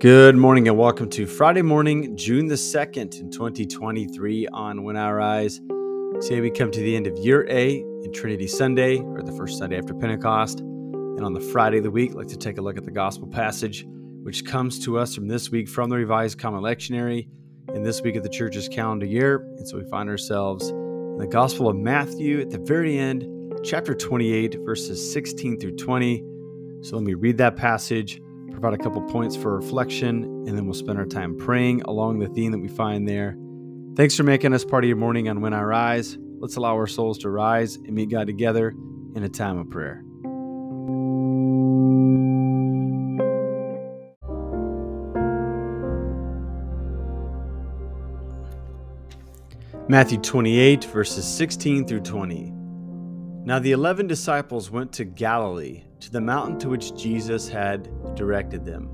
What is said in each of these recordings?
Good morning and welcome to Friday morning, June the 2nd in 2023 on When I Rise. Today we come to the end of year A in Trinity Sunday, or the first Sunday after Pentecost. And on the Friday of the week, I'd like to take a look at the gospel passage, which comes to us from this week from the Revised Common Lectionary, in this week of the church's calendar year. And so we find ourselves in the Gospel of Matthew at the very end, chapter 28, verses 16 through 20. So let me read that passage provide a couple points for reflection, and then we'll spend our time praying along the theme that we find there. Thanks for making us part of your morning on When I Rise. Let's allow our souls to rise and meet God together in a time of prayer. Matthew 28, verses 16 through 20. Now the eleven disciples went to Galilee, to the mountain to which Jesus had directed them.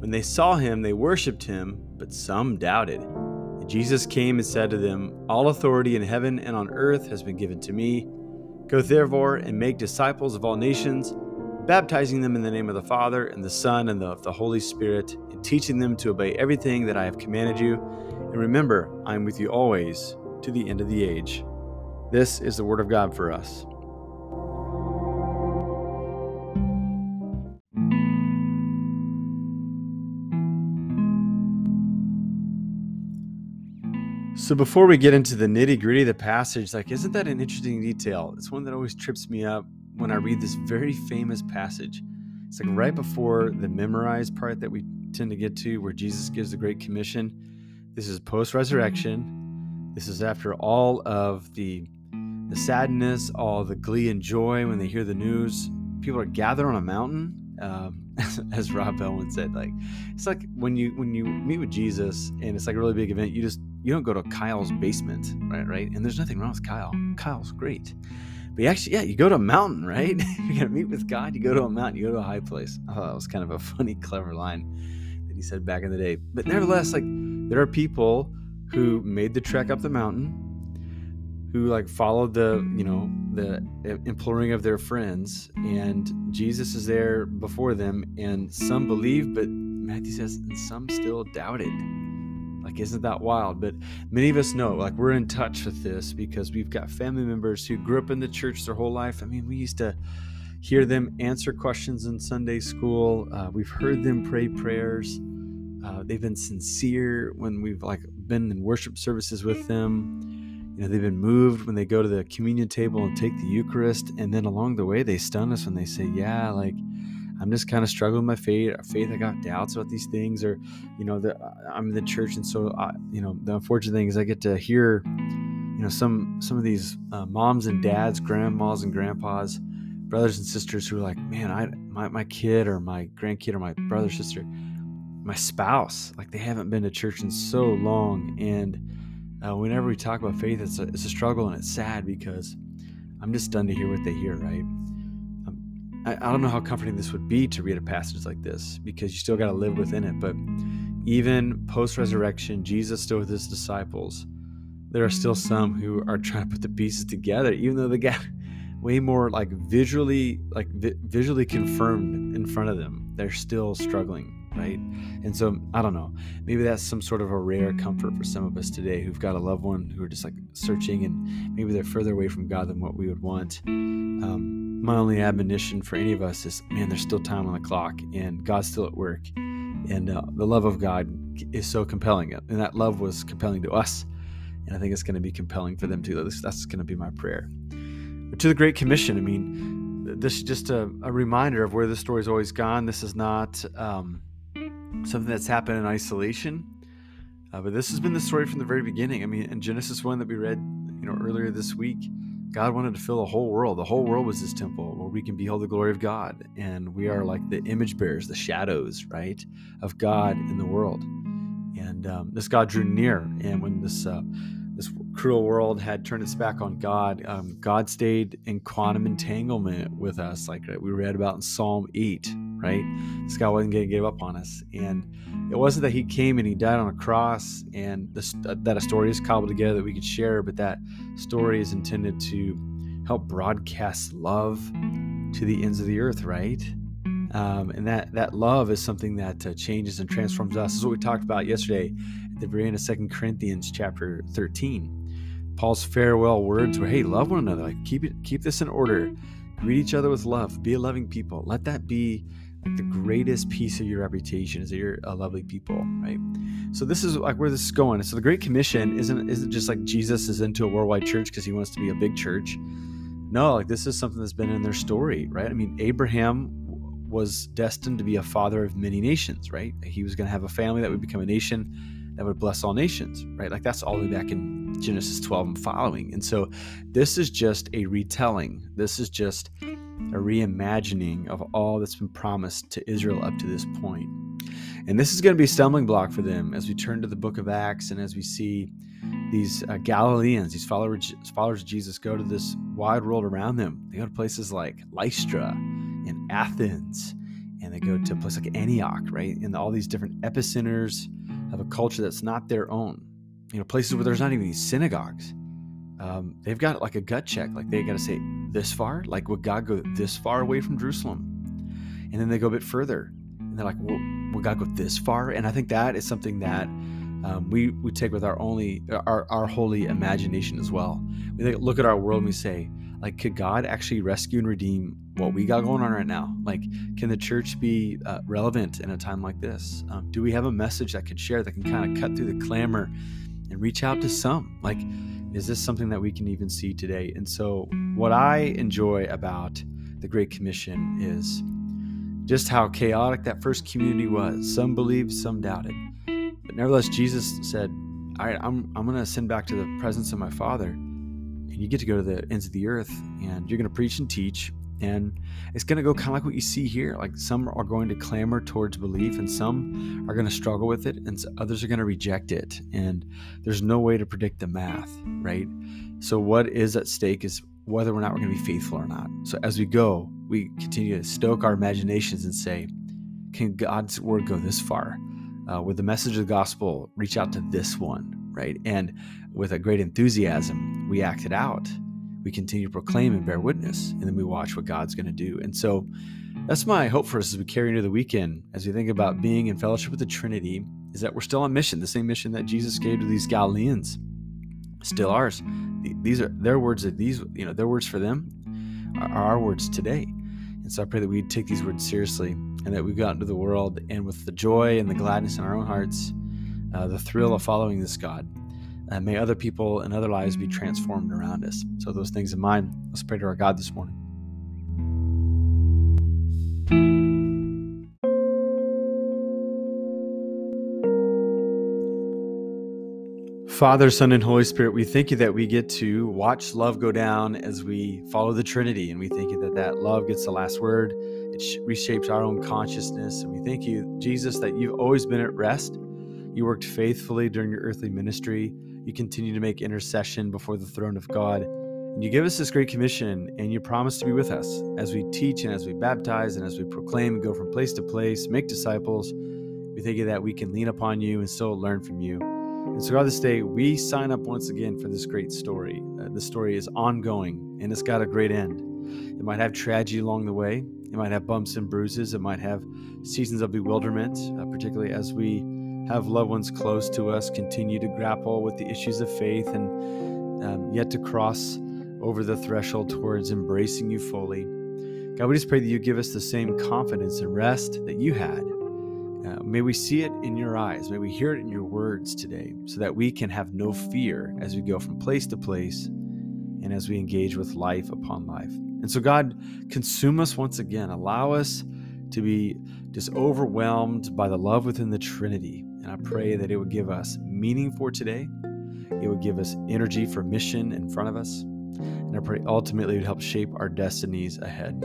When they saw him, they worshipped him, but some doubted. And Jesus came and said to them, All authority in heaven and on earth has been given to me. Go therefore and make disciples of all nations, baptizing them in the name of the Father, and the Son, and of the Holy Spirit, and teaching them to obey everything that I have commanded you. And remember, I am with you always to the end of the age. This is the word of God for us. So before we get into the nitty gritty of the passage, like, isn't that an interesting detail? It's one that always trips me up when I read this very famous passage. It's like right before the memorized part that we tend to get to, where Jesus gives the Great Commission. This is post resurrection. This is after all of the the sadness, all the glee and joy when they hear the news. People are gathered on a mountain. Um, as Rob Bell once said, like it's like when you when you meet with Jesus and it's like a really big event, you just you don't go to Kyle's basement, right? Right? And there's nothing wrong with Kyle. Kyle's great. But you actually, yeah, you go to a mountain, right? You're gonna meet with God. You go to a mountain. You go to a high place. Oh, that was kind of a funny, clever line that he said back in the day. But nevertheless, like there are people who made the trek up the mountain, who like followed the, you know, the imploring of their friends, and Jesus is there before them, and some believe, but Matthew says, and some still doubted. Like, isn't that wild? But many of us know, like, we're in touch with this because we've got family members who grew up in the church their whole life. I mean, we used to hear them answer questions in Sunday school. Uh, we've heard them pray prayers. Uh, they've been sincere when we've like been in worship services with them. You know, they've been moved when they go to the communion table and take the Eucharist, and then along the way they stun us when they say, "Yeah, like I'm just kind of struggling with my faith. Uh, faith, I got doubts about these things, or you know, the, uh, I'm in the church, and so I, you know, the unfortunate thing is I get to hear, you know, some some of these uh, moms and dads, grandmas and grandpas, brothers and sisters who are like, man, I my my kid or my grandkid or my brother sister, my spouse, like they haven't been to church in so long, and uh, whenever we talk about faith, it's a, it's a struggle and it's sad because I'm just stunned to hear what they hear, right? I, I don't know how comforting this would be to read a passage like this because you still got to live within it. But even post resurrection, Jesus still with his disciples, there are still some who are trying to put the pieces together, even though they got way more like visually, like vi- visually confirmed in front of them. They're still struggling right? And so I don't know. Maybe that's some sort of a rare comfort for some of us today who've got a loved one who are just like searching and maybe they're further away from God than what we would want. Um, my only admonition for any of us is man, there's still time on the clock and God's still at work. And uh, the love of God is so compelling. And that love was compelling to us. And I think it's going to be compelling for them too. That's, that's going to be my prayer. But to the Great Commission, I mean, this is just a, a reminder of where the story's always gone. This is not um, something that's happened in isolation. Uh, but this has been the story from the very beginning. I mean, in Genesis 1 that we read, you know, earlier this week, God wanted to fill the whole world. The whole world was his temple where we can behold the glory of God. And we are like the image bearers, the shadows, right, of God in the world. And um, this God drew near. And when this, uh, this cruel world had turned its back on God, um, God stayed in quantum entanglement with us, like we read about in Psalm 8, right? This God wasn't going to give up on us. And it wasn't that he came and he died on a cross and uh, that a story is cobbled together that we could share, but that story is intended to help broadcast love to the ends of the earth, right? Um, and that that love is something that uh, changes and transforms us. This is what we talked about yesterday at the very end of Second Corinthians chapter 13. Paul's farewell words were, "Hey, love one another. Like keep it, keep this in order. Greet each other with love. Be a loving people. Let that be the greatest piece of your reputation is that you're a lovely people, right? So this is like where this is going. So the Great Commission isn't isn't just like Jesus is into a worldwide church because he wants to be a big church. No, like this is something that's been in their story, right? I mean, Abraham was destined to be a father of many nations, right? He was going to have a family that would become a nation that would bless all nations, right? Like that's all the way back in Genesis 12 and following. And so this is just a retelling. This is just a reimagining of all that's been promised to Israel up to this point. And this is going to be a stumbling block for them as we turn to the book of Acts and as we see these uh, Galileans, these followers, followers of Jesus, go to this wide world around them. They go to places like Lystra and Athens, and they go to a place like Antioch, right? And all these different epicenters of a culture that's not their own. You know, places where there's not even synagogues. Um, they've got like a gut check. Like they got to say, this far? Like, would God go this far away from Jerusalem? And then they go a bit further, and they're like, well, would God go this far? And I think that is something that um, we we take with our only our our holy imagination as well. We look at our world and we say, like, could God actually rescue and redeem what we got going on right now? Like, can the church be uh, relevant in a time like this? Um, do we have a message that could share that can kind of cut through the clamor and reach out to some? Like, is this something that we can even see today? And so, what I enjoy about the Great Commission is just how chaotic that first community was. Some believed, some doubted. But nevertheless, Jesus said, All right, I'm, I'm going to send back to the presence of my Father. And you get to go to the ends of the earth and you're going to preach and teach. And it's going to go kind of like what you see here. Like some are going to clamor towards belief, and some are going to struggle with it, and others are going to reject it. And there's no way to predict the math, right? So, what is at stake is whether or not we're going to be faithful or not. So, as we go, we continue to stoke our imaginations and say, Can God's word go this far? Uh, with the message of the gospel, reach out to this one, right? And with a great enthusiasm, we act it out we continue to proclaim and bear witness, and then we watch what God's going to do. And so that's my hope for us as we carry into the weekend, as we think about being in fellowship with the Trinity, is that we're still on mission, the same mission that Jesus gave to these Galileans, still ours. These are their words that these, you know, their words for them are our words today. And so I pray that we take these words seriously and that we go out into the world and with the joy and the gladness in our own hearts, uh, the thrill of following this God, and may other people and other lives be transformed around us. So, those things in mind, let's pray to our God this morning. Father, Son, and Holy Spirit, we thank you that we get to watch love go down as we follow the Trinity. And we thank you that that love gets the last word. It reshapes our own consciousness. And we thank you, Jesus, that you've always been at rest. You worked faithfully during your earthly ministry. You continue to make intercession before the throne of God. And you give us this great commission, and you promise to be with us as we teach and as we baptize and as we proclaim and go from place to place, make disciples. We thank you that we can lean upon you and still learn from you. And so, God, this day, we sign up once again for this great story. Uh, the story is ongoing and it's got a great end. It might have tragedy along the way, it might have bumps and bruises, it might have seasons of bewilderment, uh, particularly as we have loved ones close to us continue to grapple with the issues of faith and um, yet to cross over the threshold towards embracing you fully. God, we just pray that you give us the same confidence and rest that you had. Uh, may we see it in your eyes. May we hear it in your words today so that we can have no fear as we go from place to place and as we engage with life upon life. And so, God, consume us once again. Allow us to be just overwhelmed by the love within the Trinity and I pray that it would give us meaning for today. It would give us energy for mission in front of us. And I pray ultimately it would help shape our destinies ahead.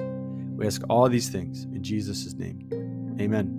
We ask all these things in Jesus' name. Amen.